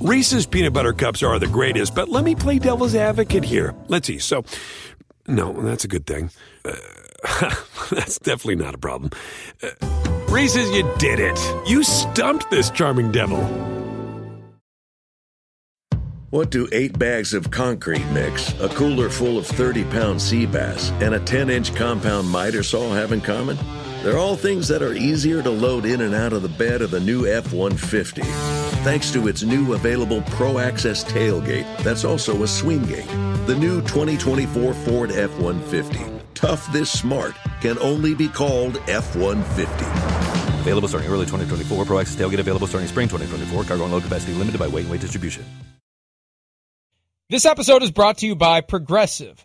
Reese's peanut butter cups are the greatest, but let me play devil's advocate here. Let's see. So, no, that's a good thing. Uh, that's definitely not a problem. Uh, Reese's, you did it. You stumped this charming devil. What do eight bags of concrete mix, a cooler full of 30 pound sea bass, and a 10 inch compound miter saw have in common? They're all things that are easier to load in and out of the bed of the new F 150. Thanks to its new available Pro Access tailgate that's also a swing gate. The new 2024 Ford F 150. Tough this smart can only be called F 150. Available starting early 2024. Pro Access tailgate available starting spring 2024. Cargo and load capacity limited by weight and weight distribution. This episode is brought to you by Progressive.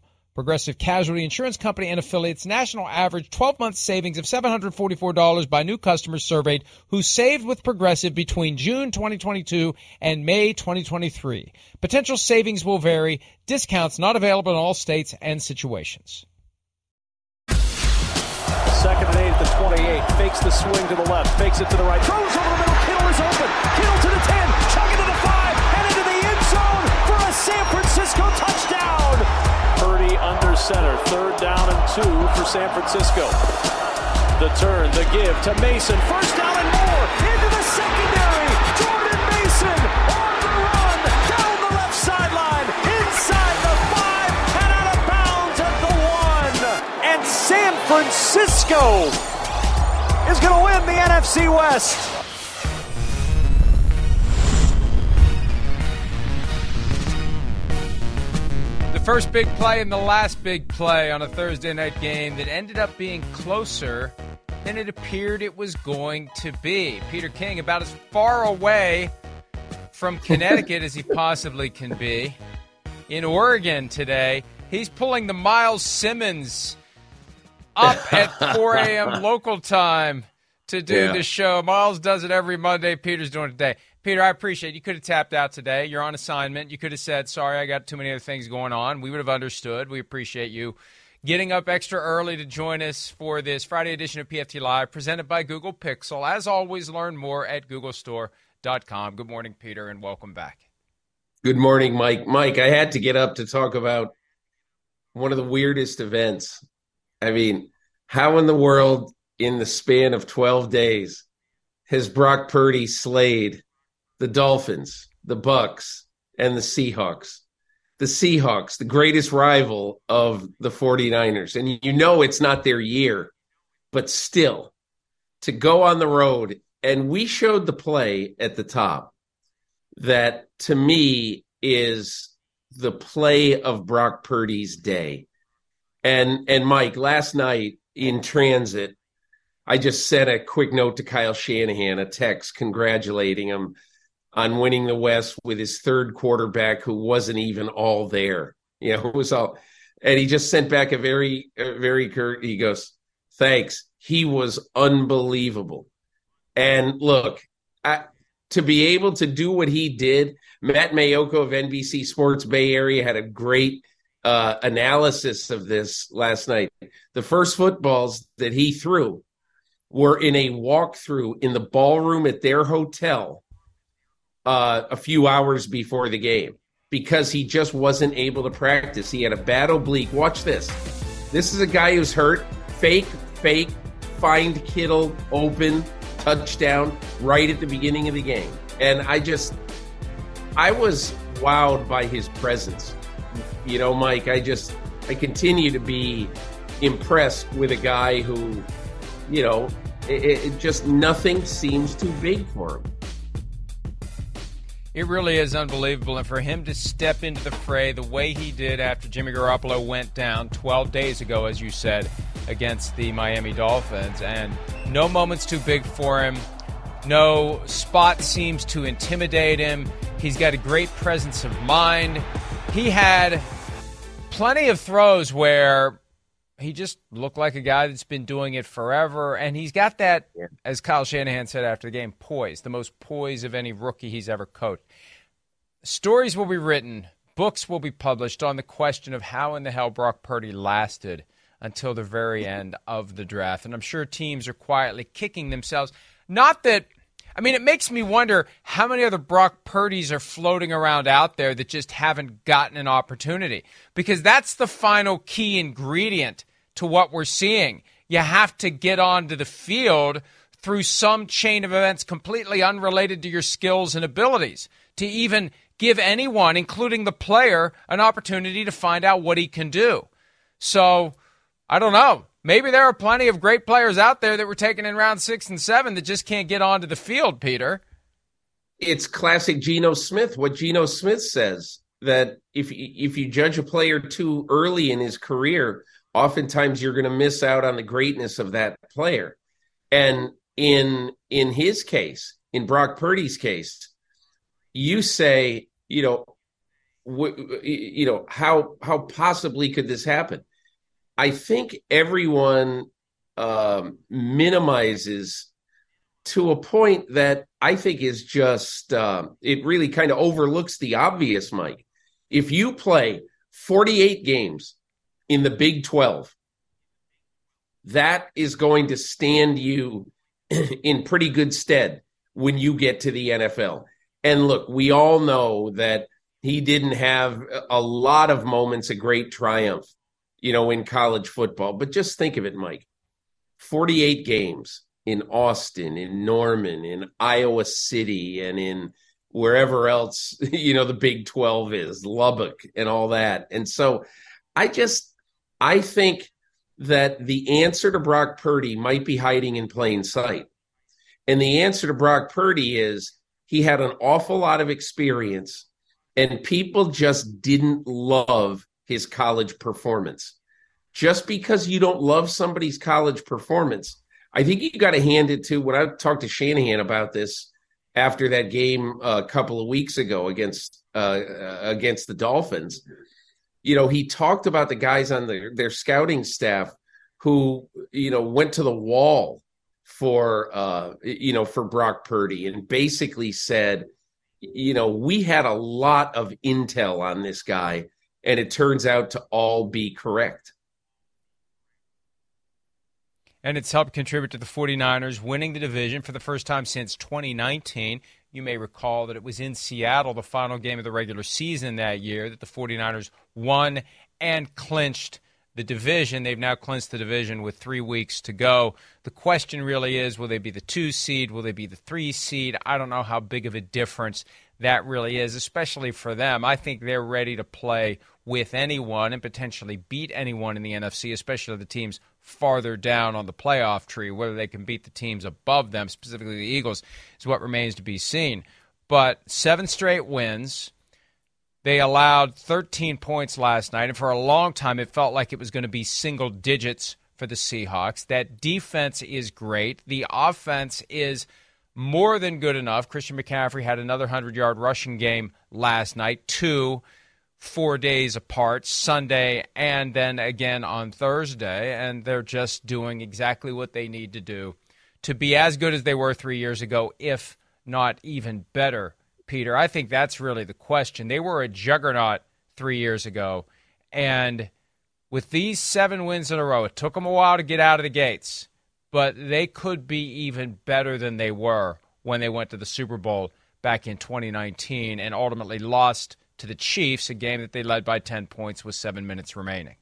Progressive Casualty Insurance Company and affiliates national average 12 month savings of $744 by new customers surveyed who saved with Progressive between June 2022 and May 2023. Potential savings will vary. Discounts not available in all states and situations. Second and eight at the 28. Fakes the swing to the left. Fakes it to the right. Throws over the middle. Kittle is open. Kittle to the 10. Two for San Francisco. The turn, the give to Mason. First down and more. Into the secondary. Jordan Mason on the run. Down the left sideline. Inside the five. And out of bounds at the one. And San Francisco is going to win the NFC West. First big play and the last big play on a Thursday night game that ended up being closer than it appeared it was going to be. Peter King, about as far away from Connecticut as he possibly can be. In Oregon today, he's pulling the Miles Simmons up at 4 a.m. local time to do yeah. the show. Miles does it every Monday. Peter's doing it today. Peter, I appreciate it. you could have tapped out today. You're on assignment. You could have said, "Sorry, I got too many other things going on." We would have understood. We appreciate you getting up extra early to join us for this Friday edition of PFT Live, presented by Google Pixel. As always, learn more at googlestore.com. Good morning, Peter, and welcome back. Good morning, Mike. Mike, I had to get up to talk about one of the weirdest events. I mean, how in the world, in the span of 12 days, has Brock Purdy slayed the Dolphins, the Bucs, and the Seahawks. The Seahawks, the greatest rival of the 49ers. And you know it's not their year, but still to go on the road. And we showed the play at the top that to me is the play of Brock Purdy's day. And and Mike, last night in transit, I just sent a quick note to Kyle Shanahan, a text congratulating him on winning the West with his third quarterback who wasn't even all there. You know, it was all, and he just sent back a very, a very curt. He goes, "Thanks." He was unbelievable. And look, I, to be able to do what he did, Matt Maiocco of NBC Sports Bay Area had a great uh, analysis of this last night. The first footballs that he threw were in a walkthrough in the ballroom at their hotel uh, a few hours before the game because he just wasn't able to practice. He had a bad oblique. Watch this. This is a guy who's hurt. Fake, fake, find Kittle open, touchdown right at the beginning of the game. And I just, I was wowed by his presence. You know, Mike, I just, I continue to be impressed with a guy who, you know, it, it just nothing seems too big for him. It really is unbelievable. And for him to step into the fray the way he did after Jimmy Garoppolo went down 12 days ago, as you said, against the Miami Dolphins, and no moment's too big for him. No spot seems to intimidate him. He's got a great presence of mind. He had plenty of throws where he just looked like a guy that's been doing it forever. And he's got that, yeah. as Kyle Shanahan said after the game, poise, the most poise of any rookie he's ever coached. Stories will be written, books will be published on the question of how in the hell Brock Purdy lasted until the very end of the draft. And I'm sure teams are quietly kicking themselves. Not that I mean, it makes me wonder how many other Brock Purdy's are floating around out there that just haven't gotten an opportunity. Because that's the final key ingredient to what we're seeing. You have to get onto the field through some chain of events completely unrelated to your skills and abilities to even give anyone, including the player, an opportunity to find out what he can do. So, I don't know. Maybe there are plenty of great players out there that were taken in round six and seven that just can't get onto the field, Peter. It's classic Geno Smith. What Geno Smith says that if if you judge a player too early in his career, oftentimes you're going to miss out on the greatness of that player. And in in his case, in Brock Purdy's case, you say, you know, you know how how possibly could this happen? I think everyone um, minimizes to a point that I think is just uh, it really kind of overlooks the obvious, Mike. If you play 48 games in the Big 12, that is going to stand you in pretty good stead when you get to the NFL. And look, we all know that he didn't have a lot of moments of great triumph you know, in college football. But just think of it, Mike 48 games in Austin, in Norman, in Iowa City, and in wherever else, you know, the Big 12 is, Lubbock, and all that. And so I just, I think that the answer to Brock Purdy might be hiding in plain sight. And the answer to Brock Purdy is he had an awful lot of experience, and people just didn't love his college performance. Just because you don't love somebody's college performance, I think you got to hand it to when I talked to Shanahan about this after that game a couple of weeks ago against uh, against the Dolphins. You know, he talked about the guys on the, their scouting staff who you know went to the wall for uh, you know for Brock Purdy and basically said, you know, we had a lot of intel on this guy and it turns out to all be correct. And it's helped contribute to the 49ers winning the division for the first time since 2019. You may recall that it was in Seattle, the final game of the regular season that year, that the 49ers won and clinched the division. They've now clinched the division with three weeks to go. The question really is will they be the two seed? Will they be the three seed? I don't know how big of a difference that really is, especially for them. I think they're ready to play with anyone and potentially beat anyone in the NFC, especially the teams farther down on the playoff tree. Whether they can beat the teams above them, specifically the Eagles, is what remains to be seen. But seven straight wins. They allowed 13 points last night, and for a long time it felt like it was going to be single digits for the Seahawks. That defense is great. The offense is more than good enough. Christian McCaffrey had another 100 yard rushing game last night, two four days apart, Sunday and then again on Thursday. And they're just doing exactly what they need to do to be as good as they were three years ago, if not even better, Peter. I think that's really the question. They were a juggernaut three years ago. And with these seven wins in a row, it took them a while to get out of the gates but they could be even better than they were when they went to the Super Bowl back in 2019 and ultimately lost to the Chiefs, a game that they led by 10 points with seven minutes remaining.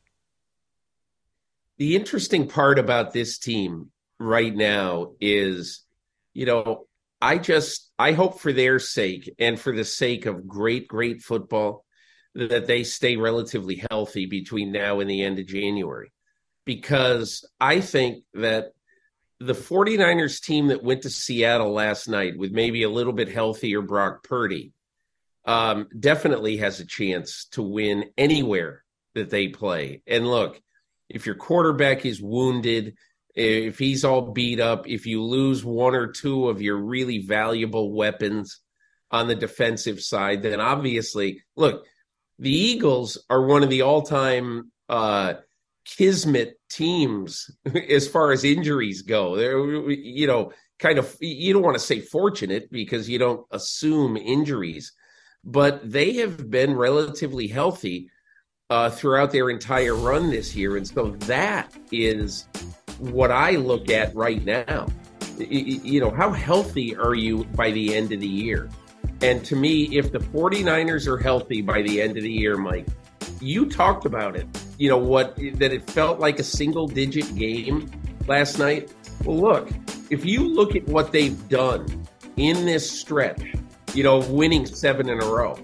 The interesting part about this team right now is, you know, I just I hope for their sake and for the sake of great, great football that they stay relatively healthy between now and the end of January. Because I think that the 49ers team that went to Seattle last night with maybe a little bit healthier Brock Purdy um, definitely has a chance to win anywhere that they play. And look, if your quarterback is wounded, if he's all beat up, if you lose one or two of your really valuable weapons on the defensive side, then obviously, look, the Eagles are one of the all time uh, kismet teams as far as injuries go. They're, you know, kind of, you don't want to say fortunate because you don't assume injuries, but they have been relatively healthy uh, throughout their entire run this year. And so that is what I look at right now. You know, how healthy are you by the end of the year? And to me, if the 49ers are healthy by the end of the year, Mike, you talked about it. You know what that it felt like a single digit game last night. Well, look, if you look at what they've done in this stretch, you know, winning seven in a row,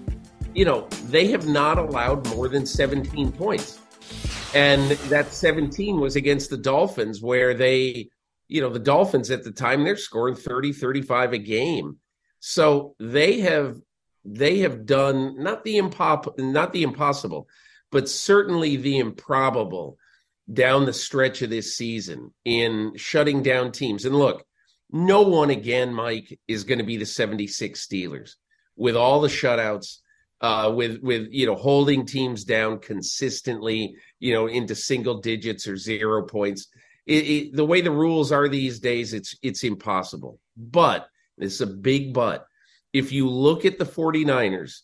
you know, they have not allowed more than 17 points. And that 17 was against the Dolphins, where they, you know, the Dolphins at the time, they're scoring 30, 35 a game. So they have they have done not the impop not the impossible, but certainly the improbable down the stretch of this season in shutting down teams. And look, no one again, Mike, is going to be the 76 Steelers with all the shutouts, uh, with with you know holding teams down consistently, you know, into single digits or zero points. It, it, the way the rules are these days, it's it's impossible. But this is a big but. If you look at the 49ers,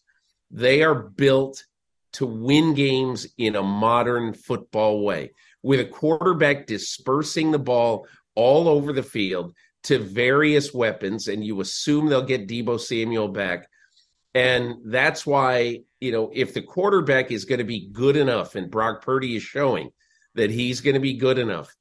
they are built to win games in a modern football way with a quarterback dispersing the ball all over the field to various weapons, and you assume they'll get Deebo Samuel back. And that's why, you know, if the quarterback is going to be good enough, and Brock Purdy is showing that he's going to be good enough,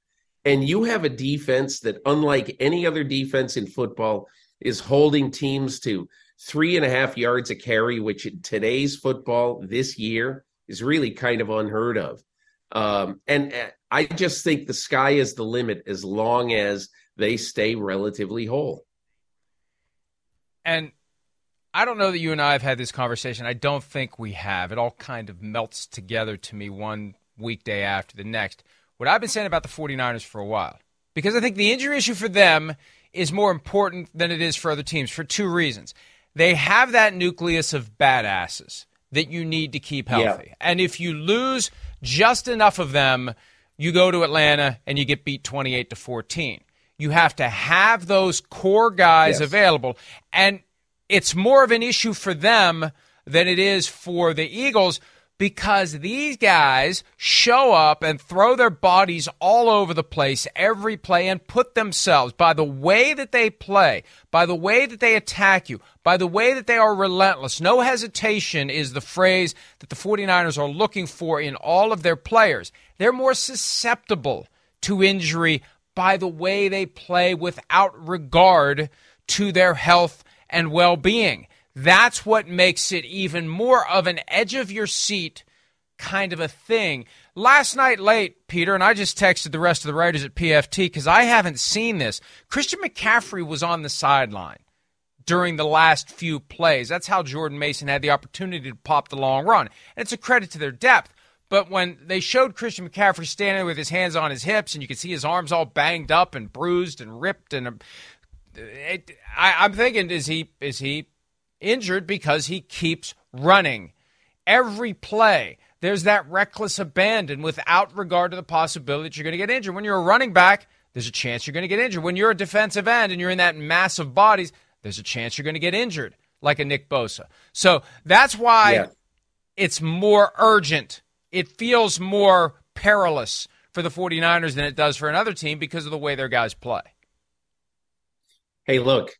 and you have a defense that, unlike any other defense in football, is holding teams to three and a half yards a carry, which in today's football this year is really kind of unheard of. Um, and uh, I just think the sky is the limit as long as they stay relatively whole. And I don't know that you and I have had this conversation. I don't think we have. It all kind of melts together to me one weekday after the next. What I've been saying about the 49ers for a while, because I think the injury issue for them is more important than it is for other teams for two reasons they have that nucleus of badasses that you need to keep healthy. Yeah. And if you lose just enough of them, you go to Atlanta and you get beat 28 to 14. You have to have those core guys yes. available. And it's more of an issue for them than it is for the Eagles because these guys show up and throw their bodies all over the place every play and put themselves by the way that they play, by the way that they attack you, by the way that they are relentless. No hesitation is the phrase that the 49ers are looking for in all of their players. They're more susceptible to injury by the way they play without regard to their health and well being. That's what makes it even more of an edge of your seat kind of a thing. Last night late, Peter, and I just texted the rest of the writers at PFT because I haven't seen this. Christian McCaffrey was on the sideline during the last few plays. That's how Jordan Mason had the opportunity to pop the long run. And it's a credit to their depth. But when they showed Christian McCaffrey standing with his hands on his hips and you could see his arms all banged up and bruised and ripped and uh, it, I, I'm thinking, is he is he injured because he keeps running. Every play, there's that reckless abandon without regard to the possibility that you're going to get injured. When you're a running back, there's a chance you're going to get injured. When you're a defensive end and you're in that mass of bodies, there's a chance you're going to get injured, like a Nick Bosa. So that's why yeah. it's more urgent. It feels more perilous for the 49ers than it does for another team because of the way their guys play. Hey, look,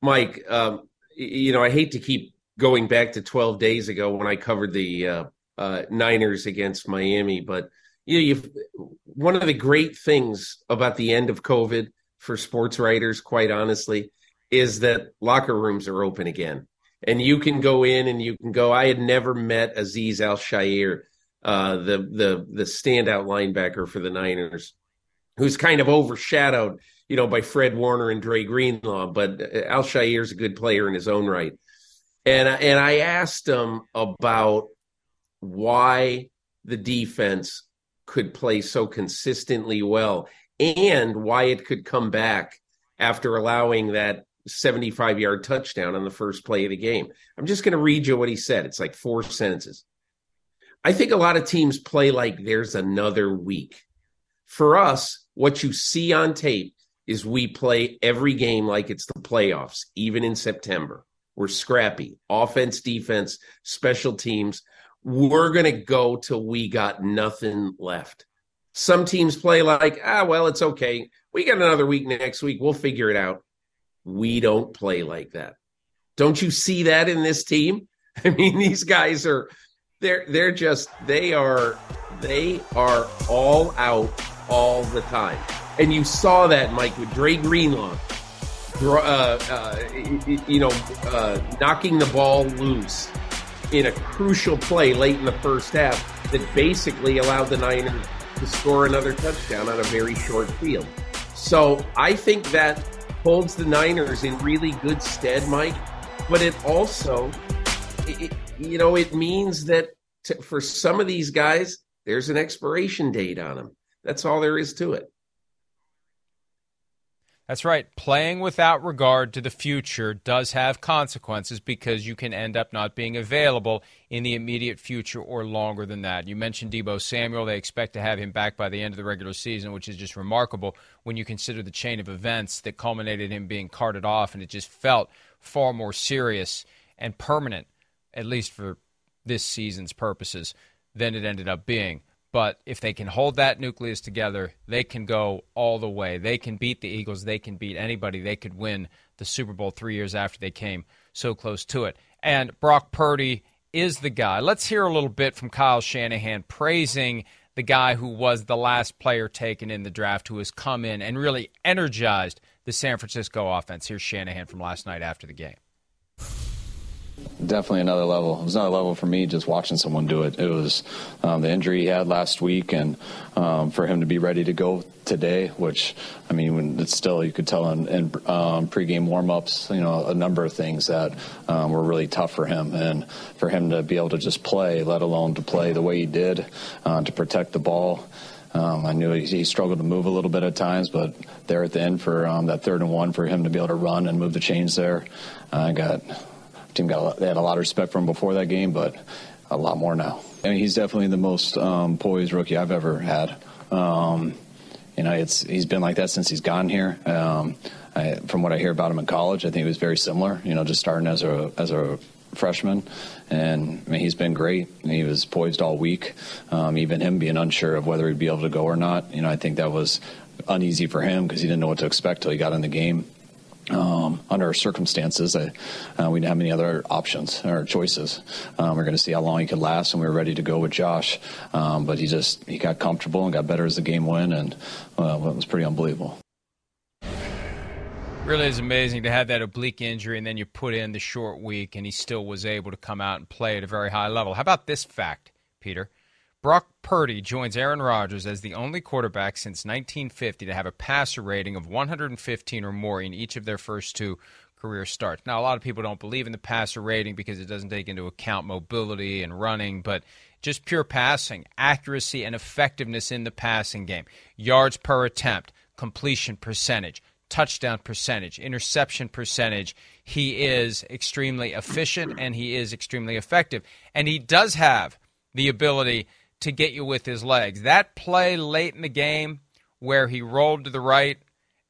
Mike, um, you know, I hate to keep going back to 12 days ago when I covered the uh, uh, Niners against Miami, but you know, you've, one of the great things about the end of COVID for sports writers, quite honestly, is that locker rooms are open again, and you can go in and you can go. I had never met Azeez Al-Shaair, uh, the the the standout linebacker for the Niners, who's kind of overshadowed you know, by Fred Warner and Dre Greenlaw, but uh, Al-Shaair is a good player in his own right. And and I asked him about why the defense could play so consistently well and why it could come back after allowing that 75 yard touchdown on the first play of the game. I'm just going to read you what he said. It's like four sentences. I think a lot of teams play like there's another week For us, what you see on tape is we play every game like it's the playoffs, even in September. We're scrappy, offense, defense, special teams. We're going to go till we got nothing left. Some teams play like, ah, well, it's okay. We got another week next week. We'll figure it out. We don't play like that. Don't you see that in this team? I mean, these guys are they're they're just they are they are all out all the time. And you saw that, Mike, with Dre Greenlaw, uh, uh, you know, uh, knocking the ball loose in a crucial play late in the first half that basically allowed the Niners to score another touchdown on a very short field. So I think that holds the Niners in really good stead, Mike. But it also, it, you know, it means that to, for some of these guys, there's an expiration date on them. That's all there is to it. That's right. Playing without regard to the future does have consequences because you can end up not being available in the immediate future or longer than that. You mentioned Deebo Samuel. They expect to have him back by the end of the regular season, which is just remarkable when you consider the chain of events that culminated in him being carted off, and it just felt far more serious and permanent, at least for this season's purposes, than it ended up being. But if they can hold that nucleus together, they can go all the way. They can beat the Eagles. They can beat anybody. They could win the Super Bowl three years after they came so close to it. And Brock Purdy is the guy. Let's hear a little bit from Kyle Shanahan praising the guy who was the last player taken in the draft who has come in and really energized the San Francisco offense. Here's Shanahan from last night after the game definitely another level. It was another level for me just watching someone do it. It was um, the injury he had last week, and um, for him to be ready to go today, which I mean, it's still you could tell in, in um, pregame warmups, you know, a number of things that um, were really tough for him, and for him to be able to just play, let alone to play the way he did, uh, to protect the ball. Um, I knew he, he, struggled to move a little bit at times, but there at the end for um, that third and one, for him to be able to run and move the chains there, I got team got lot, they had a lot of respect for him before that game, but a lot more now. I mean, he's definitely the most um, poised rookie I've ever had. Um, you know, it's he's been like that since he's gotten here. Um, I, from what I hear about him in college, I think he was very similar. You know, just starting as a as a freshman, and I mean, he's been great. He was poised all week. Um, even him being unsure of whether he'd be able to go or not. You know, I think that was uneasy for him because he didn't know what to expect till he got in the game um, under circumstances, uh, uh, we didn't have any other options or choices. Um, we are going to see how long he could last, and we were ready to go with Josh. Um, but he just he got comfortable and got better as the game went, and uh, it was pretty unbelievable. Really is amazing to have that oblique injury, and then you put in the short week, and he still was able to come out and play at a very high level. How about this fact, Peter? Brock Purdy joins Aaron Rodgers as the only quarterback since 1950 to have a passer rating of 115 or more in each of their first two career starts. Now, a lot of people don't believe in the passer rating because it doesn't take into account mobility and running, but just pure passing, accuracy, and effectiveness in the passing game, yards per attempt, completion percentage, touchdown percentage, interception percentage. He is extremely efficient and he is extremely effective. And he does have the ability to get you with his legs. That play late in the game where he rolled to the right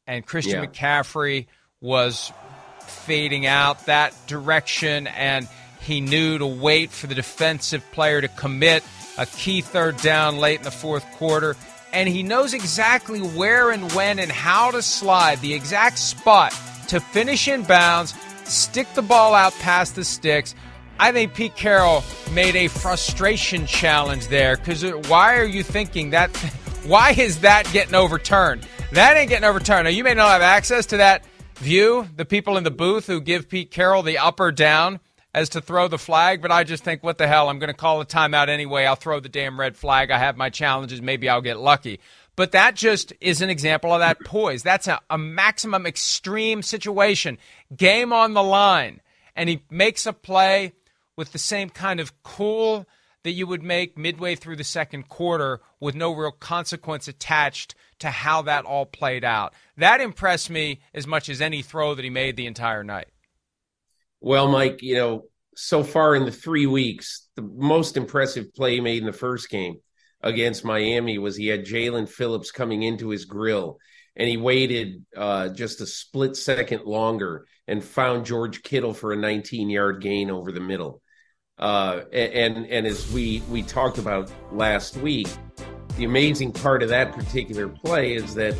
and Christian yeah. McCaffrey was fading out that direction and he knew to wait for the defensive player to commit a key third down late in the fourth quarter and he knows exactly where and when and how to slide the exact spot to finish in bounds, stick the ball out past the sticks. I think Pete Carroll made a frustration challenge there because why are you thinking that? Why is that getting overturned? That ain't getting overturned. Now, you may not have access to that view, the people in the booth who give Pete Carroll the up or down as to throw the flag, but I just think, what the hell? I'm going to call a timeout anyway. I'll throw the damn red flag. I have my challenges. Maybe I'll get lucky. But that just is an example of that poise. That's a, a maximum extreme situation. Game on the line. And he makes a play with the same kind of cool that you would make midway through the second quarter with no real consequence attached to how that all played out. That impressed me as much as any throw that he made the entire night. Well, Mike, you know, so far in the three weeks, the most impressive play made in the first game against Miami was he had Jaelan Phillips coming into his grill and he waited uh, just a split second longer and found George Kittle for a 19 yard gain over the middle. Uh, and and as we we talked about last week, the amazing part of that particular play is that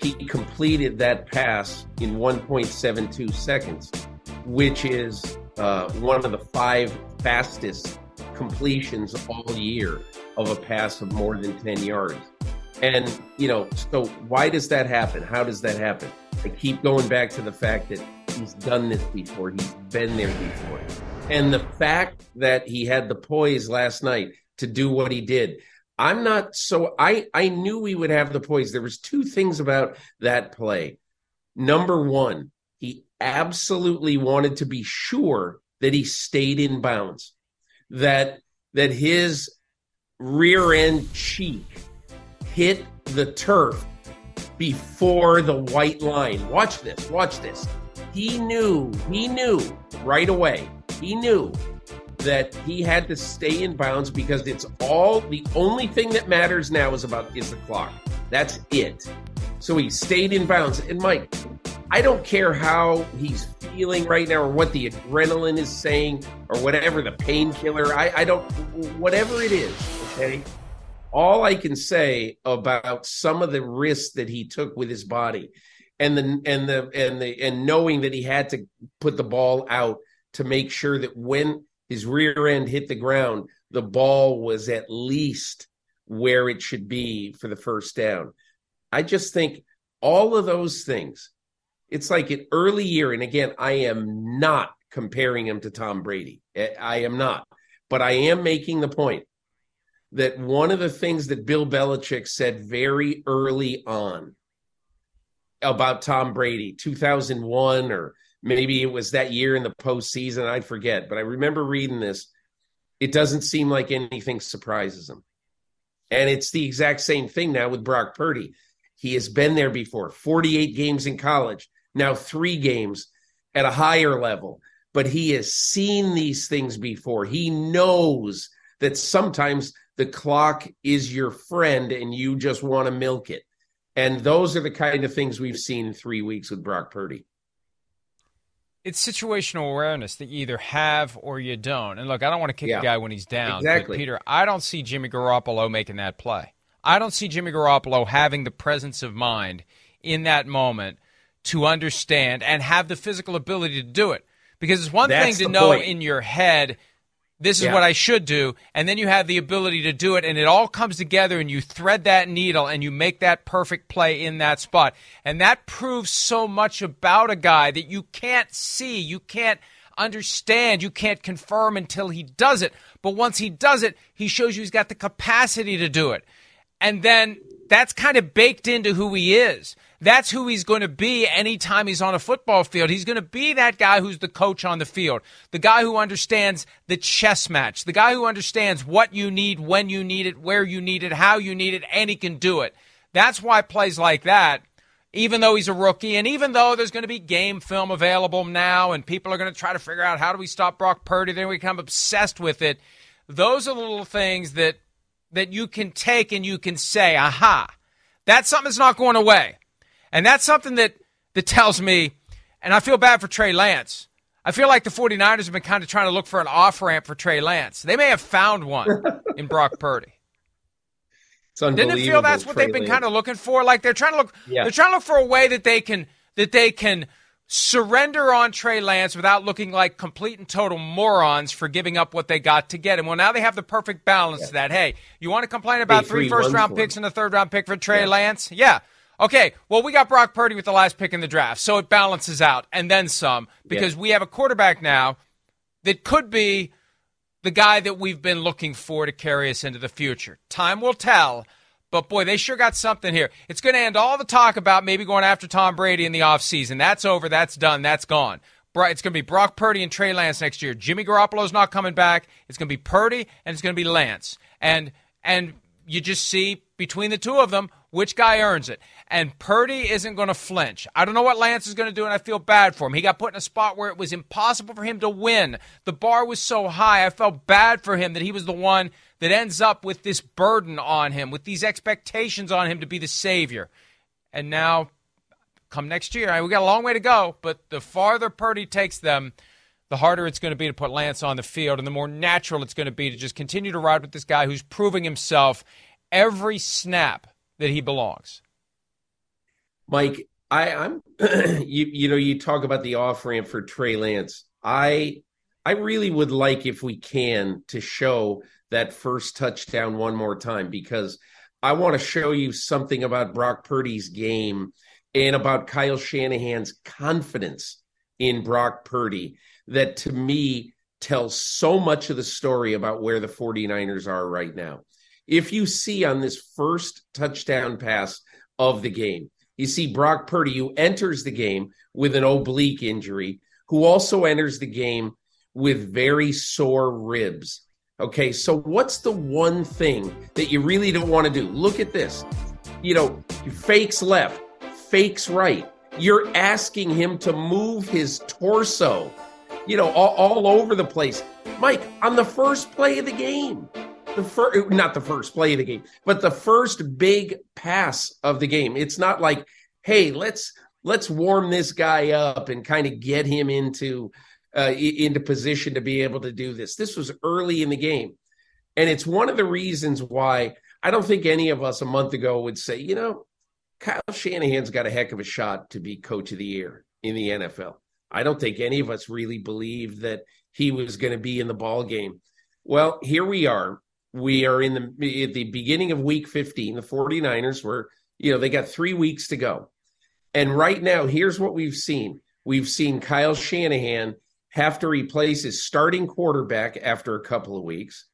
he completed that pass in 1.72 seconds, which is uh, one of the five fastest completions all year of a pass of more than 10 yards. And, you know, so why does that happen? How does that happen? I keep going back to the fact that he's done this before, he's been there before. And the fact that he had the poise last night to do what he did. I'm not so I I knew we would have the poise. There was two things about that play. Number 1, he absolutely wanted to be sure that he stayed in bounds. That that his rear end cheek hit the turf before the white line. Watch this, watch this. He knew, he knew right away, he knew that he had to stay in bounds because it's all the only thing that matters now is about is the clock. That's it. So he stayed in bounds. And Mike, I don't care how he's feeling right now or what the adrenaline is saying or whatever the painkiller. I, I don't whatever it is, okay? All I can say about some of the risks that he took with his body and the and the and the and knowing that he had to put the ball out to make sure that when his rear end hit the ground, the ball was at least where it should be for the first down. I just think all of those things, it's like an early year. And again, I am not comparing him to Tom Brady. I am not. But I am making the point that one of the things that Bill Belichick said very early on about Tom Brady, 2001, or maybe it was that year in the postseason, I forget, but I remember reading this. It doesn't seem like anything surprises him. And it's the exact same thing now with Brock Purdy. He has been there before 48 games in college, now three games at a higher level, but he has seen these things before. He knows that sometimes the clock is your friend and you just want to milk it. And those are the kind of things we've seen in three weeks with Brock Purdy. It's situational awareness that you either have or you don't. And look, I don't want to kick Yeah. a guy when he's down. Exactly. Peter, I don't see Jimmy Garoppolo making that play. I don't see Jimmy Garoppolo having the presence of mind in that moment to understand and have the physical ability to do it. Because it's one That's thing to know point. in your head, this is Yeah. what I should do, and then you have the ability to do it, and it all comes together, and you thread that needle, and you make that perfect play in that spot. And that proves so much about a guy that you can't see, you can't understand, you can't confirm until he does it. But once he does it, he shows you he's got the capacity to do it. And then that's kind of baked into who he is. That's who he's going to be anytime he's on a football field. He's going to be that guy who's the coach on the field, the guy who understands the chess match, the guy who understands what you need, when you need it, where you need it, how you need it, and he can do it. That's why plays like that, even though he's a rookie, and even though there's going to be game film available now, and people are going to try to figure out how do we stop Brock Purdy, then we become obsessed with it. Those are the little things that that you can take and you can say, aha, that's something that's not going away. And that's something that, that tells me, and I feel bad for Trey Lance. I feel like the 49ers have been kind of trying to look for an off ramp for Trey Lance. They may have found one in Brock Purdy. It's unbelievable. Didn't it feel that's what Trey they've been Lance. kind of looking for? Like they're trying to look Yeah. they're trying to look for a way that they can that they can surrender on Trey Lance without looking like complete and total morons for giving up what they got to get him. Well, now they have the perfect balance to that. Hey, you want to complain about three first round picks and a third round pick for Trey Yeah. Lance? Yeah. Okay, well, we got Brock Purdy with the last pick in the draft, so it balances out and then some because we have a quarterback now that could be the guy that we've been looking for to carry us into the future. Time will tell, but boy, they sure got something here. It's going to end all the talk about maybe going after Tom Brady in the offseason. That's over, that's done, that's gone. It's going to be Brock Purdy and Trey Lance next year. Jimmy Garoppolo's not coming back. It's going to be Purdy and it's going to be Lance. And and you just see between the two of them which guy earns it. And Purdy isn't going to flinch. I don't know what Lance is going to do, and I feel bad for him. He got put in a spot where it was impossible for him to win. The bar was so high. I felt bad for him that he was the one that ends up with this burden on him, with these expectations on him to be the savior. And now, come next year, we got a long way to go, but the farther Purdy takes them, the harder it's going to be to put Lance on the field, and the more natural it's going to be to just continue to ride with this guy who's proving himself every snap that he belongs. Mike, I, I'm you you know you talk about the off ramp for Trey Lance. I I really would like if we can to show that first touchdown one more time because I want to show you something about Brock Purdy's game and about Kyle Shanahan's confidence in Brock Purdy that to me tells so much of the story about where the 49ers are right now. If you see on this first touchdown pass of the game, you see Brock Purdy, who enters the game with an oblique injury, who also enters the game with very sore ribs. Okay, so what's the one thing that you really don't want to do? Look at this. You know, fakes left, fakes right. You're asking him to move his torso, you know, all, all over the place. Mike, on the first play of the game, the first, not the first play of the game, but the first big pass of the game. It's not like, hey, let's let's warm this guy up and kind of get him into uh, into position to be able to do this. This was early in the game. And it's one of the reasons why I don't think any of us a month ago would say, you know, Kyle Shanahan's got a heck of a shot to be coach of the year in the NFL. I don't think any of us really believed that he was going to be in the ball game. Well, here we are. We are in the at the beginning of week 15. The 49ers were, you know, they got 3 weeks to go. And right now, here's what we've seen. We've seen Kyle Shanahan have to replace his starting quarterback after a couple of weeks,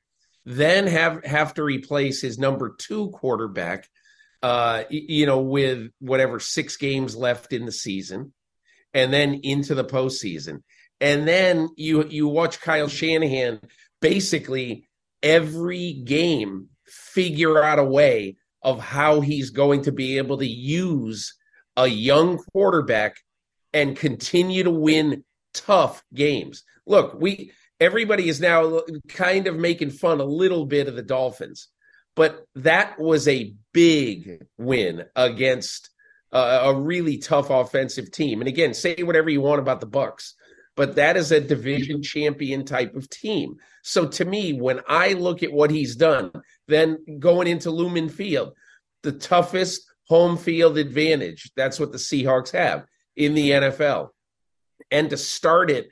then have have to replace his number two quarterback, uh, you know, with whatever six games left in the season, and then into the postseason, and then you you watch Kyle Shanahan basically every game figure out a way of how he's going to be able to use a young quarterback and continue to win tough games. Look, we everybody is now kind of making fun a little bit of the Dolphins, but that was a big win against a, a really tough offensive team. And again, say whatever you want about the Bucs, but that is a division champion type of team. So to me, when I look at what he's done, then going into Lumen Field, the toughest home field advantage. That's what the Seahawks have in the NFL and to start it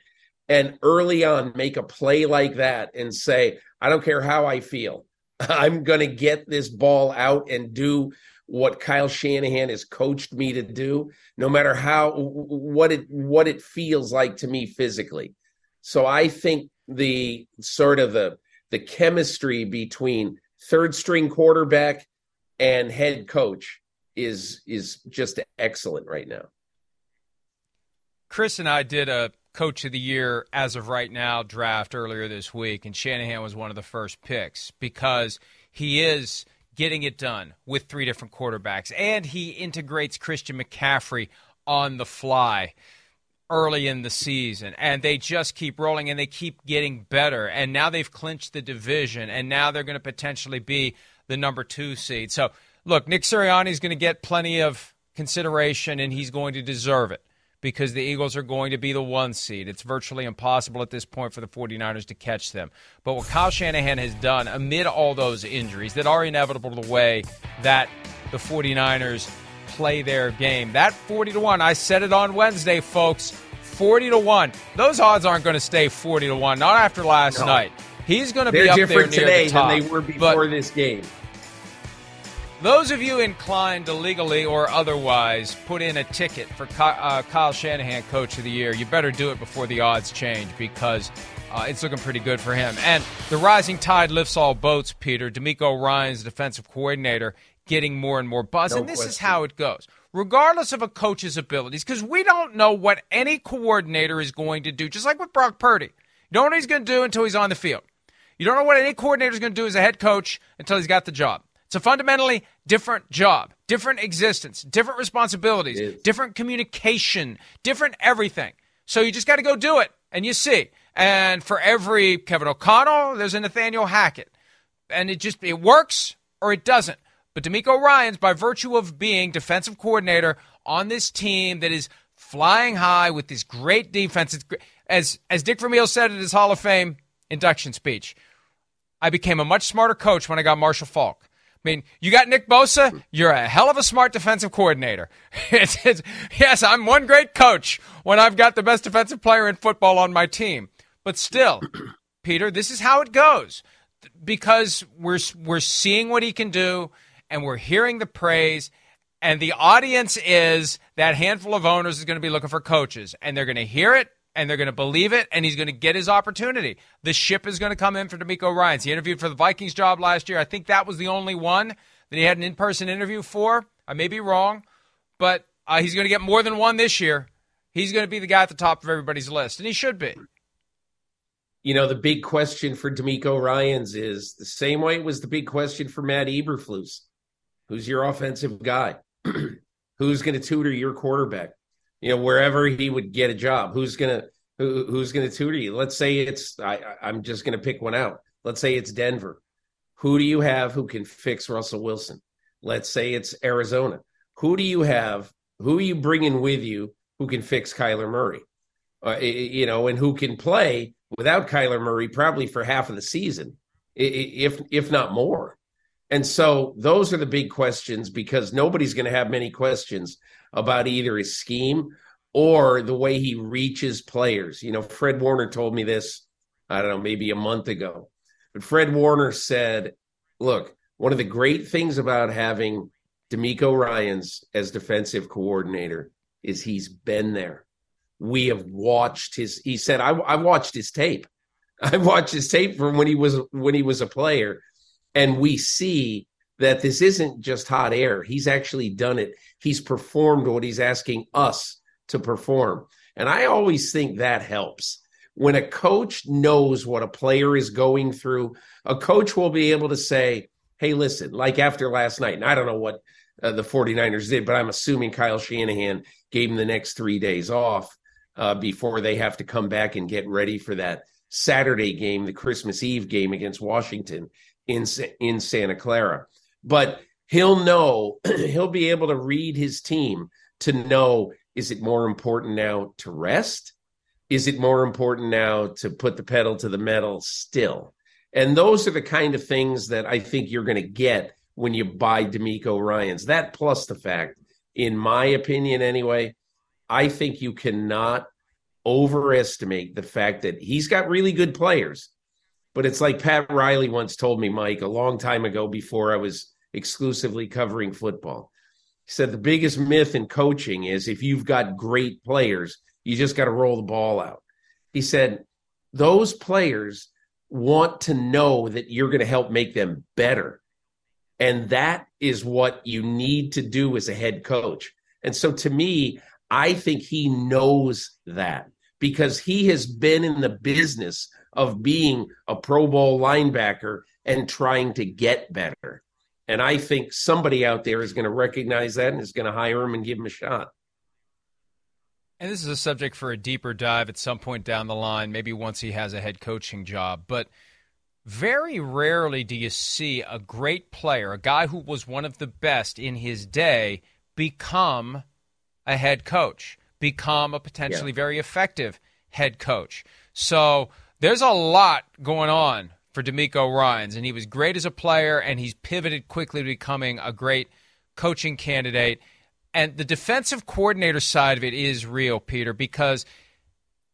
and early on make a play like that and say, I don't care how I feel. I'm going to get this ball out and do what Kyle Shanahan has coached me to do, no matter how what it what it feels like to me physically. So I think the sort of the the chemistry between third string quarterback and head coach is is just excellent right now. Chris and I did a coach of the year as of right now draft earlier this week, and Shanahan was one of the first picks because he is getting it done with three different quarterbacks, and he integrates Christian McCaffrey on the fly early in the season. And they just keep rolling and they keep getting better. And now they've clinched the division and now they're going to potentially be the number 2 seed. So, look, Nick Sirianni is going to get plenty of consideration and he's going to deserve it because the Eagles are going to be the one seed. It's virtually impossible at this point for the 49ers to catch them. But what Kyle Shanahan has done amid all those injuries that are inevitable the way that the 49ers play their game, that 40 to 1, I said it on Wednesday, folks. 40 to 1. Those odds aren't going to stay 40 to 1, not after last no. night. He's going to They're be up different there today the top, than they were before this game. Those of you inclined to legally or otherwise put in a ticket for uh, Kyle Shanahan Coach of the Year, you better do it before the odds change because uh, it's looking pretty good for him. And the rising tide lifts all boats, Peter. DeMeco Ryans defensive coordinator, getting more and more buzz. No and this question. is how it goes. Regardless of a coach's abilities, because we don't know what any coordinator is going to do, just like with Brock Purdy. You don't know what he's going to do until he's on the field. You don't know what any coordinator is going to do as a head coach until he's got the job. It's a fundamentally different job, different existence, different responsibilities, different communication, different everything. So you just got to go do it and you see. And for every Kevin O'Connell, there's a Nathaniel Hackett. And it just it works or it doesn't. But DeMeco Ryans, by virtue of being defensive coordinator on this team that is flying high with this great defense, as as Dick Vermeil said in his Hall of Fame induction speech, I became a much smarter coach when I got Marshall Faulk. I mean, you got Nick Bosa, you're a hell of a smart defensive coordinator. It's, it's, yes, I'm one great coach when I've got the best defensive player in football on my team. But still, Peter, this is how it goes because we're we're seeing what he can do and we're hearing the praise and the audience is that handful of owners is going to be looking for coaches and they're going to hear it and they're going to believe it and he's going to get his opportunity. The ship is going to come in for DeMeco Ryans. He interviewed for the Vikings job last year. I think that was the only one that he had an in-person interview for. I may be wrong, but uh, he's going to get more than one this year. He's going to be the guy at the top of everybody's list, and he should be you know, the big question for DeMeco Ryans is the same way it was the big question for Matt Eberflus. Who's your offensive guy? who's going to tutor your quarterback? You know, wherever he would get a job, who's to who, who's to tutor you? Let's say it's I, I'm just to pick one out. Let's say it's Denver. Who do you have who can fix Russell Wilson? Let's say it's Arizona. Who do you have? Who are you bringing with you who can fix Kyler Murray? Uh, you know, and who can play without Kyler Murray probably for half of the season, if if not more. And so those are the big questions because nobody's going to have many questions about either his scheme or the way he reaches players. You know, Fred Warner told me this, I don't know, maybe a month ago. But Fred Warner said, look, one of the great things about having DeMeco Ryans as defensive coordinator is he's been there we have watched his he said I, I watched his tape i watched his tape from when he was when he was a player and we see that this isn't just hot air. He's actually done it. He's performed what he's asking us to perform. And i always think that helps. When a coach knows what a player is going through a coach will be able to say hey listen like after last night. And i don't know what uh, the 49ers did but i'm assuming kyle shanahan gave him the next three days off uh, before they have to come back and get ready for that Saturday game, the Christmas Eve game against Washington in in Santa Clara. But he'll know he'll be able to read his team to know is it more important now to rest? Is it more important now to put the pedal to the metal still? And those are the kind of things that I think you're going to get when you buy DeMeco Ryans. That plus the fact, in my opinion anyway, I think you cannot overestimate the fact that he's got really good players. But it's like Pat Riley once told me, Mike, a long time ago before I was exclusively covering football. He said the biggest myth in coaching is if you've got great players, you just got to roll the ball out. He said those players want to know that you're going to help make them better. And that is what you need to do as a head coach. And so to me, I think he knows that because he has been in the business of being a Pro Bowl linebacker and trying to get better. And I think somebody out there is going to recognize that and is going to hire him and give him a shot. And this is a subject for a deeper dive at some point down the line, maybe once he has a head coaching job. But very rarely do you see a great player, a guy who was one of the best in his day, become a head coach, become a potentially yeah. very effective head coach. So there's a lot going on for DeMeco Ryans, and he was great as a player, and he's pivoted quickly to becoming a great coaching candidate. And the defensive coordinator side of it is real, Peter, because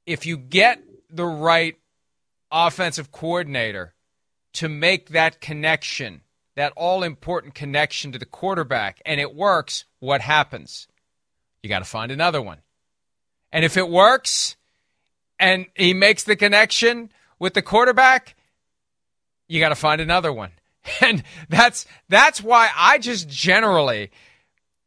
if you get the right offensive coordinator to make that connection, that all important connection to the quarterback, and it works, what happens? You got to find another one. And if it works and he makes the connection with the quarterback, you got to find another one. And that's that's why I just generally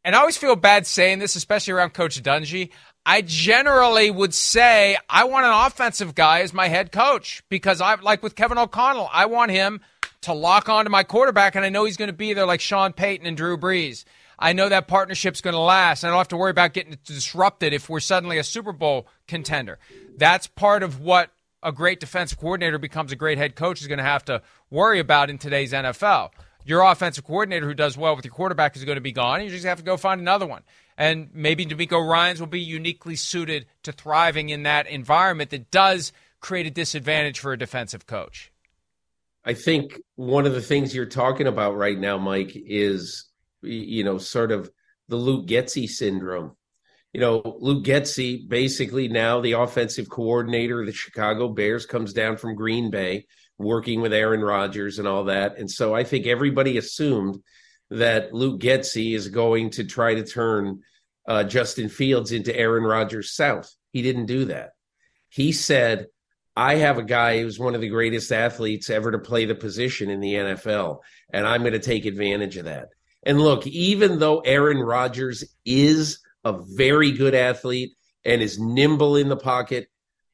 and I always feel bad saying this especially around coach Dungy, I generally would say I want an offensive guy as my head coach because I like with Kevin O'Connell, I want him to lock onto my quarterback, and I know he's going to be there like Sean Payton and Drew Brees. I know that partnership's going to last. And I don't have to worry about getting disrupted if we're suddenly a Super Bowl contender. That's part of what a great defensive coordinator becomes a great head coach is going to have to worry about in today's NFL. Your offensive coordinator who does well with your quarterback is going to be gone. And you just have to go find another one. And maybe DeMeco Ryans will be uniquely suited to thriving in that environment that does create a disadvantage for a defensive coach. I think one of the things you're talking about right now, Mike, is you know sort of the Luke Getsy syndrome. You know, Luke Getsy, basically now the offensive coordinator of the Chicago Bears, comes down from Green Bay, working with Aaron Rodgers and all that. And so I think everybody assumed that Luke Getsy is going to try to turn uh, Justin Fields into Aaron Rodgers South. He didn't do that. He said, I have a guy who's one of the greatest athletes ever to play the position in the NFL, and I'm going to take advantage of that. And look, even though Aaron Rodgers is a very good athlete and is nimble in the pocket,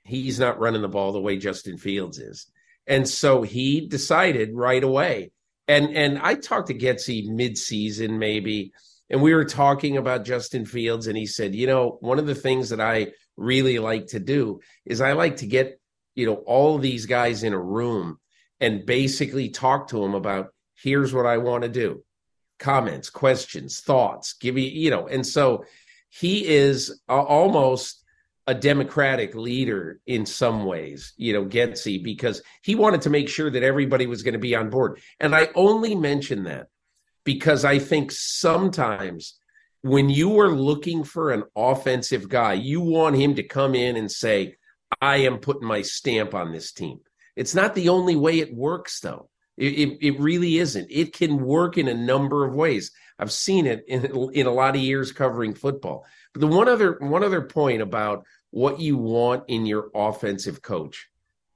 he's not running the ball the way Justin Fields is. And so he decided right away. And and I talked to Getsy midseason maybe, and we were talking about Justin Fields, and he said, you know, one of the things that I really like to do is I like to get you know all these guys in a room and basically talk to them about here's what I want to do comments questions thoughts give me you know and so he is uh, almost a democratic leader in some ways you know Getsy because he wanted to make sure that everybody was going to be on board and I only mention that because I think sometimes when you are looking for an offensive guy you want him to come in and say I am putting my stamp on this team. It's not the only way it works, though. It, it, it, really isn't. It can work in a number of ways. I've seen it in, in a lot of years covering football. But the one other one other point about what you want in your offensive coach.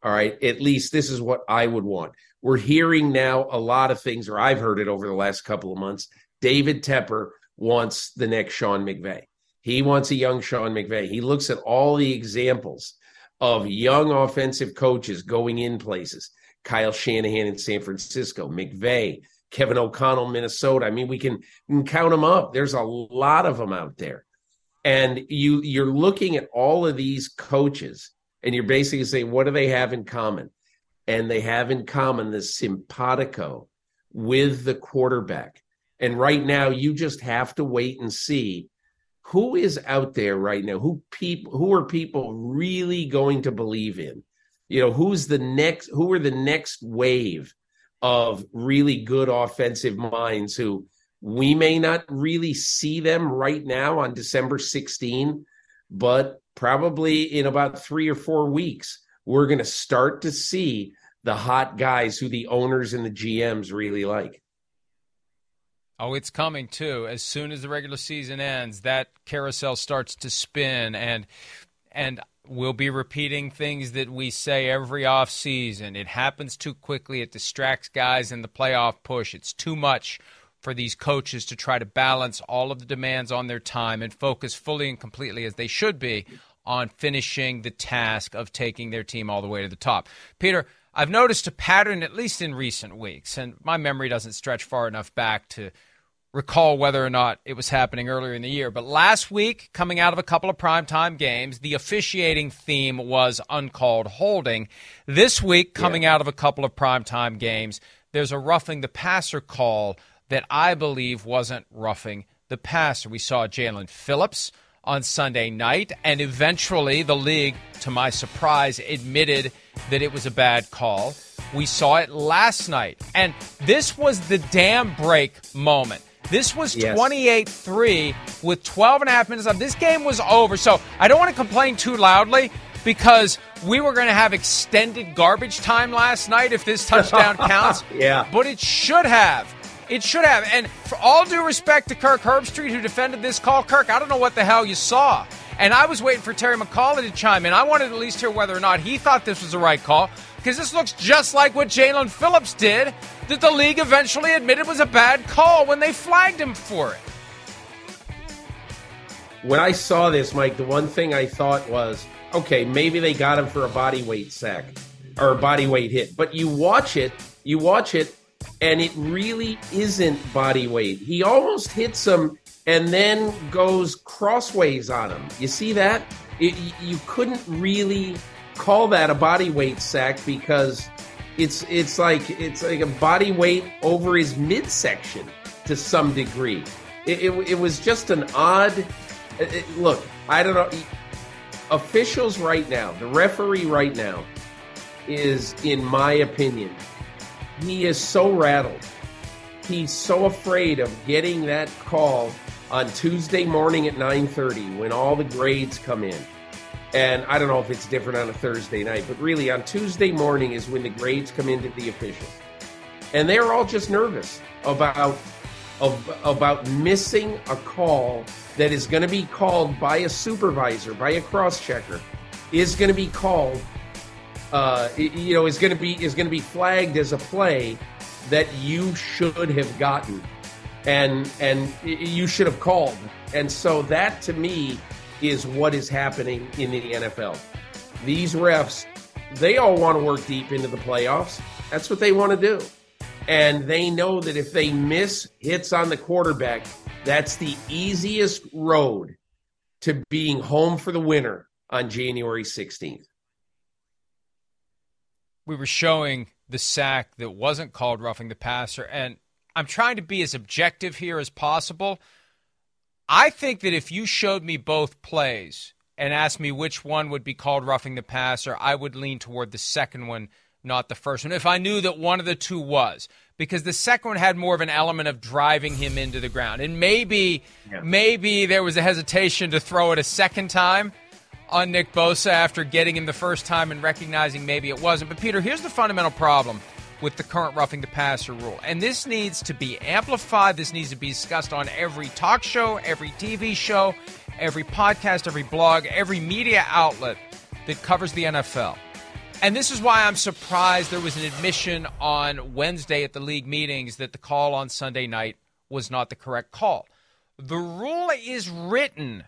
All right, at least this is what I would want. We're hearing now a lot of things, or I've heard it over the last couple of months. David Tepper wants the next Sean McVay. He wants a young Sean McVay. He looks at all the examples of young offensive coaches going in places. Kyle Shanahan in San Francisco, McVay, Kevin O'Connell, Minnesota. I mean, we can, we can count them up. There's a lot of them out there. And you you're looking at all of these coaches and you're basically saying, what do they have in common? And they have in common the simpatico with the quarterback. And right now, you just have to wait and see who is out there right now who people who are people really going to believe in you know who's the next who are the next wave of really good offensive minds who we may not really see them right now on December 16 but probably in about 3 or 4 weeks we're going to start to see the hot guys who the owners and the GMs really like Oh, it's coming too. As soon as the regular season ends, that carousel starts to spin and and we'll be repeating things that we say every off season. It happens too quickly. It distracts guys in the playoff push. It's too much for these coaches to try to balance all of the demands on their time and focus fully and completely as they should be on finishing the task of taking their team all the way to the top. Peter, I've noticed a pattern, at least in recent weeks, and my memory doesn't stretch far enough back to recall whether or not it was happening earlier in the year. But last week, coming out of a couple of primetime games, the officiating theme was uncalled holding. This week, coming yeah. out of a couple of primetime games, there's a roughing the passer call that I believe wasn't roughing the passer. We saw Jaelan Phillips on Sunday night, and eventually the league, to my surprise, admitted that it was a bad call. We saw it last night. And this was the damn break moment. This was 28 yes. 3 with 12 and a half minutes left. This game was over. So I don't want to complain too loudly because we were going to have extended garbage time last night if this touchdown counts. yeah. But it should have. It should have. And for all due respect to Kirk Herbstreit, who defended this call, Kirk, I don't know what the hell you saw. And I was waiting for Terry McAulay to chime in. I wanted to at least hear whether or not he thought this was the right call because this looks just like what Jaelan Phillips did that the league eventually admitted was a bad call when they flagged him for it. When I saw this, Mike, the one thing I thought was, okay, maybe they got him for a body weight sack or a body weight hit. But you watch it, you watch it, and it really isn't body weight. He almost hits him and then goes crossways on him. You see that? It, you couldn't really call that a body weight sack because it's it's like it's like a body weight over his midsection to some degree. It, it, it was just an odd. It, look, I don't know. Officials right now, the referee right now, is, in my opinion, he is so rattled. He's so afraid of getting that call on Tuesday morning at 9:30 when all the grades come in. And I don't know if it's different on a Thursday night, but really on Tuesday morning is when the grades come into the official. And they're all just nervous about about missing a call that is going to be called by a supervisor, by a cross checker, is going to be called, uh, you know, is going to be is going to be flagged as a play that you should have gotten, and and you should have called. And so that to me is what is happening in the NFL. These refs, they all want to work deep into the playoffs. That's what they want to do. And they know that if they miss hits on the quarterback, that's the easiest road to being home for the winner on January 16th. We were showing the sack that wasn't called roughing the passer, and I'm trying to be as objective here as possible. I think that if you showed me both plays and asked me which one would be called roughing the passer, I would lean toward the second one not the first one. If I knew that one of the two was, because the second one had more of an element of driving him into the ground. And maybe yeah. maybe there was a hesitation to throw it a second time on Nick Bosa after getting him the first time and recognizing maybe it wasn't. But Peter, here's the fundamental problem with the current roughing the passer rule. And this needs to be amplified. This needs to be discussed on every talk show, every TV show, every podcast, every blog, every media outlet that covers the NFL. And this is why I'm surprised there was an admission on Wednesday at the league meetings that the call on Sunday night was not the correct call. The rule is written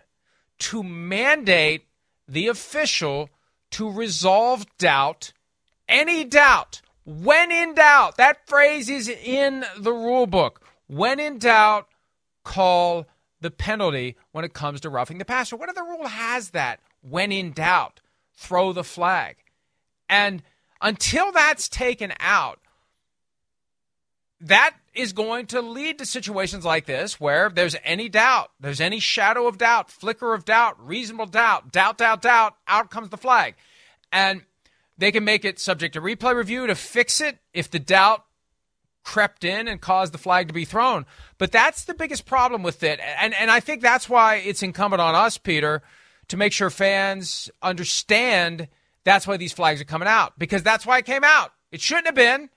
to mandate the official to resolve doubt, any doubt. When in doubt, that phrase is in the rule book. When in doubt, call the penalty when it comes to roughing the passer. What other rule has that? When in doubt, throw the flag. And until that's taken out, that is going to lead to situations like this where there's any doubt, there's any shadow of doubt, flicker of doubt, reasonable doubt, doubt, doubt, doubt, out comes the flag. And they can make it subject to replay review to fix it if the doubt crept in and caused the flag to be thrown. But that's the biggest problem with it. And and I think that's why it's incumbent on us, Peter, to make sure fans understand that's why these flags are coming out because that's why it came out. It shouldn't have been.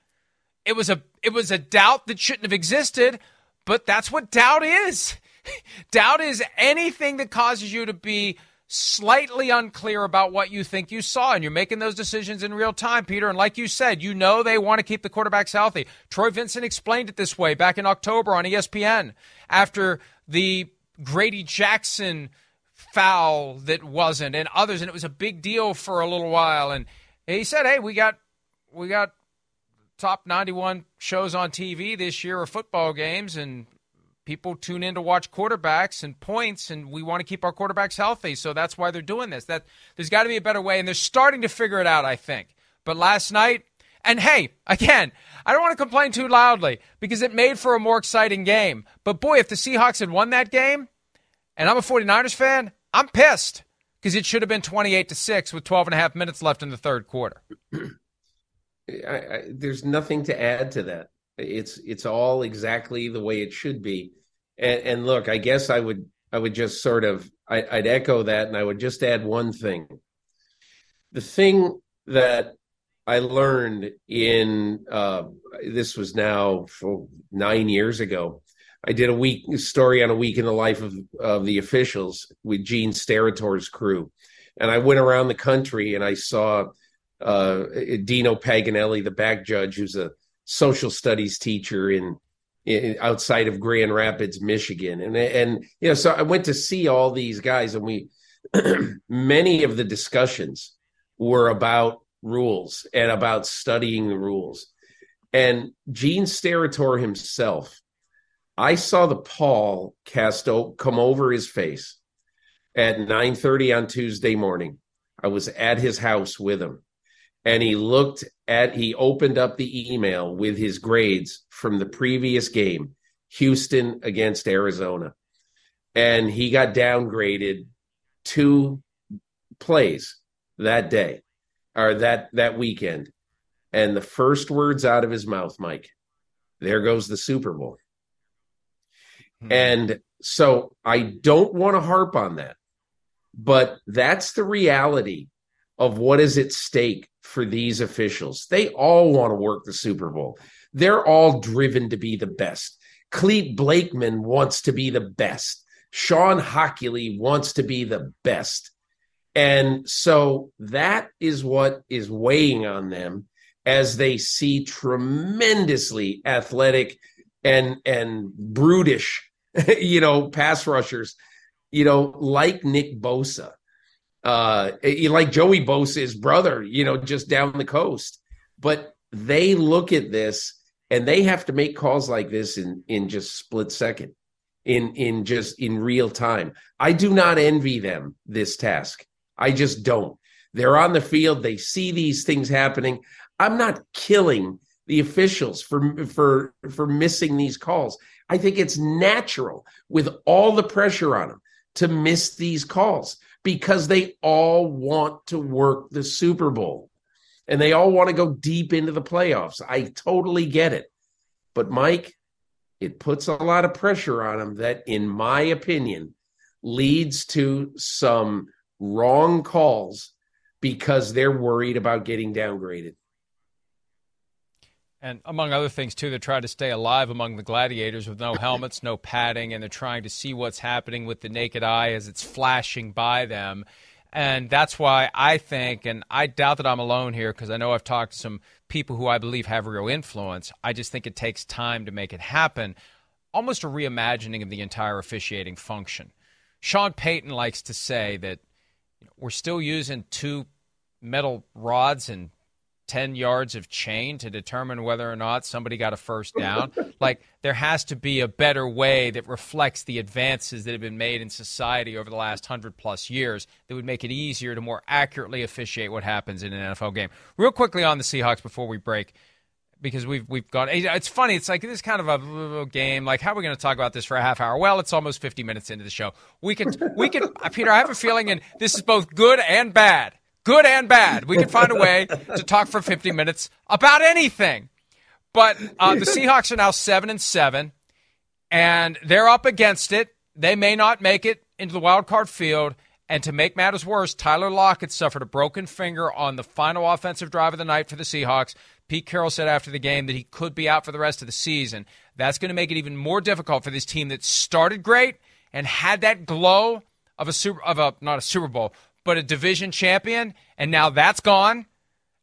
It was a it was a doubt that shouldn't have existed, but that's what doubt is. doubt is anything that causes you to be slightly unclear about what you think you saw, and you're making those decisions in real time, Peter. And like you said, you know they want to keep the quarterbacks healthy. Troy Vincent explained it this way back in October on ESPN after the Grady Jackson foul that wasn't, and others, and it was a big deal for a little while. And he said, "Hey, we got we got top 91 shows on TV this year or football games, and people tune in to watch quarterbacks and points, and we want to keep our quarterbacks healthy. So that's why they're doing this. That there's got to be a better way, and they're starting to figure it out, I think. But last night, and hey, again, I don't want to complain too loudly because it made for a more exciting game. But boy, if the Seahawks had won that game, and I'm a 49ers fan, I'm pissed because it should have been 28 to 6 with 12 and a half minutes left in the third quarter. I, I, there's nothing to add to that. It's it's all exactly the way it should be. And, and look, I guess I would I would just sort of I, I'd echo that, and I would just add one thing. The thing that I learned in uh, this was now nine years ago I did a week story on a week in the life of, of the officials with Gene Steratore's crew. And I went around the country and I saw uh, Dino Paganelli, the back judge, who's a social studies teacher in, in, outside of Grand Rapids, Michigan. And, and, you know, so I went to see all these guys and we, many of the discussions were about rules and about studying the rules. And Gene Steratore himself, I saw the pall cast come over his face at 9:30 on Tuesday morning. I was at his house with him and he looked at he opened up the email with his grades from the previous game, Houston against Arizona. And he got downgraded two plays that day or that that weekend. And the first words out of his mouth, Mike, there goes the Super Bowl. Hmm. And so I don't want to harp on that, but that's the reality of what is at stake for these officials. They all want to work the Super Bowl. They're all driven to be the best. Clete Blakeman wants to be the best. Shawn Hochuli wants to be the best. And so that is what is weighing on them as they see tremendously athletic and and brutish, you know, pass rushers, you know, like Nick Bosa, uh, like Joey Bosa's brother, you know, just down the coast. But they look at this and they have to make calls like this in in just split second, in in just in real time. I do not envy them this task. I just don't. They're on the field. They see these things happening. I'm not killing the officials for for for missing these calls. I think it's natural with all the pressure on them to miss these calls because they all want to work the Super Bowl and they all want to go deep into the playoffs. I totally get it. But Mike, it puts a lot of pressure on them that in my opinion leads to some wrong calls because they're worried about getting downgraded. And among other things, too, they're trying to stay alive among the gladiators with no helmets, no padding, and they're trying to see what's happening with the naked eye as it's flashing by them. And that's why I think, and I doubt that I'm alone here because I know I've talked to some people who I believe have real influence. I just think it takes time to make it happen. Almost a reimagining of the entire officiating function. Sean Payton likes to say that we're still using two metal rods and 10 yards of chain to determine whether or not somebody got a first down. like, there has to be a better way that reflects the advances that have been made in society over the last 100 plus years that would make it easier to more accurately officiate what happens in an NFL game. Real quickly on the Seahawks before we break because we've we've gone. It's funny. It's like this kind of a game. Like, how are we going to talk about this for a half hour? Well, it's almost fifty minutes into the show. We can we can. Peter, I have a feeling, and this is both good and bad. Good and bad. We can find a way to talk for fifty minutes about anything. But uh, the Seahawks are now seven and seven, and they're up against it. They may not make it into the wild card field. And to make matters worse, Tyler Lockett suffered a broken finger on the final offensive drive of the night for the Seahawks. Pete Carroll said after the game that he could be out for the rest of the season. That's going to make it even more difficult for this team that started great and had that glow of a super of a not a Super Bowl, but a division champion, and now that's gone.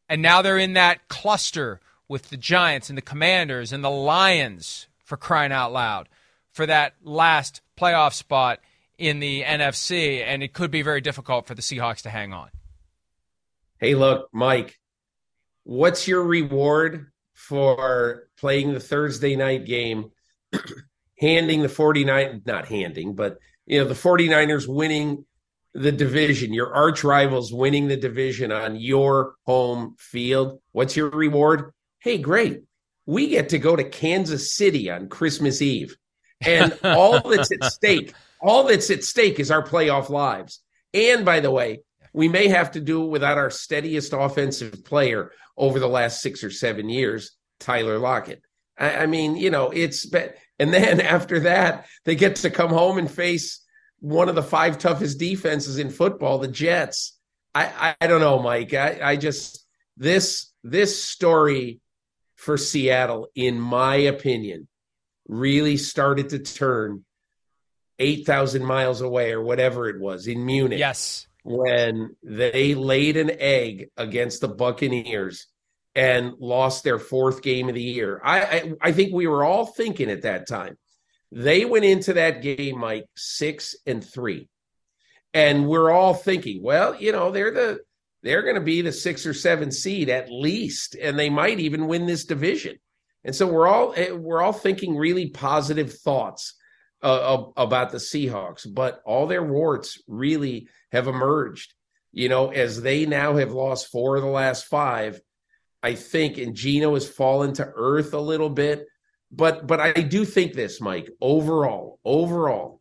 And now they're in that cluster with the Giants and the Commanders and the Lions for crying out loud for that last playoff spot in the NFC, and it could be very difficult for the Seahawks to hang on. Hey, look, Mike, what's your reward for playing the Thursday night game, handing the 49 not handing, but you know, the 49ers winning the division, your arch rivals winning the division on your home field. What's your reward? Hey, great. We get to go to Kansas City on Christmas Eve. And all that's at stake, all that's at stake is our playoff lives. And by the way, we may have to do it without our steadiest offensive player over the last six or seven years, Tyler Lockett. I, I mean, you know, it's and then after that, they get to come home and face one of the five toughest defenses in football, the Jets. I, I don't know, Mike. I, I just this this story for Seattle, in my opinion, really started to turn eight thousand miles away or whatever it was in Munich. Yes, when they laid an egg against the Buccaneers and lost their fourth game of the year. I, I, I think we were all thinking at that time. They went into that game, Mike, six and three. And we're all thinking, well, you know, they're the they're going to be the six or seven seed at least, and they might even win this division. And so we're all eh, we're all thinking really positive thoughts uh, about the Seahawks, but all their warts really have emerged. You know, as they now have lost four of the last five, I think, and Geno has fallen to earth a little bit. But but I do think this, Mike. Overall, overall,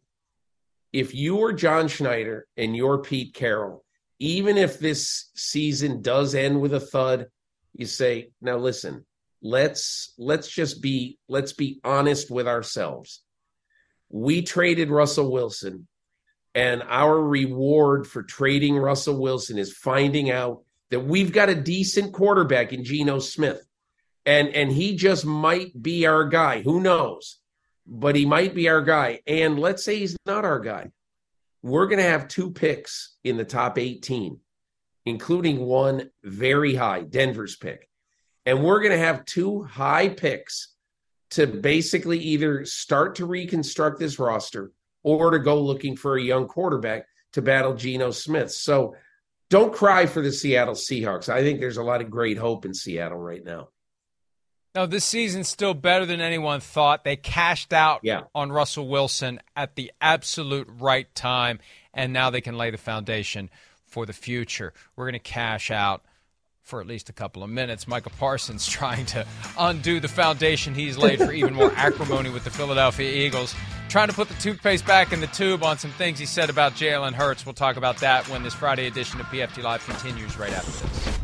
if you are John Schneider and you're Pete Carroll, even if this season does end with a thud, you say, now listen, let's let's just be let's be honest with ourselves. We traded Russell Wilson, and our reward for trading Russell Wilson is finding out that we've got a decent quarterback in Geno Smith. And and he just might be our guy. Who knows? But he might be our guy. And let's say he's not our guy. We're going to have two picks in the top 18, including one very high, Denver's pick. And we're going to have two high picks to basically either start to reconstruct this roster or to go looking for a young quarterback to battle Geno Smith. So don't cry for the Seattle Seahawks. I think there's a lot of great hope in Seattle right now. No, this season's still better than anyone thought. They cashed out yeah. on Russell Wilson at the absolute right time, and now they can lay the foundation for the future. We're going to cash out for at least a couple of minutes. Micah Parsons trying to undo the foundation he's laid for even more acrimony with the Philadelphia Eagles. Trying to put the toothpaste back in the tube on some things he said about Jalen Hurts. We'll talk about that when this Friday edition of PFT Live continues right after this.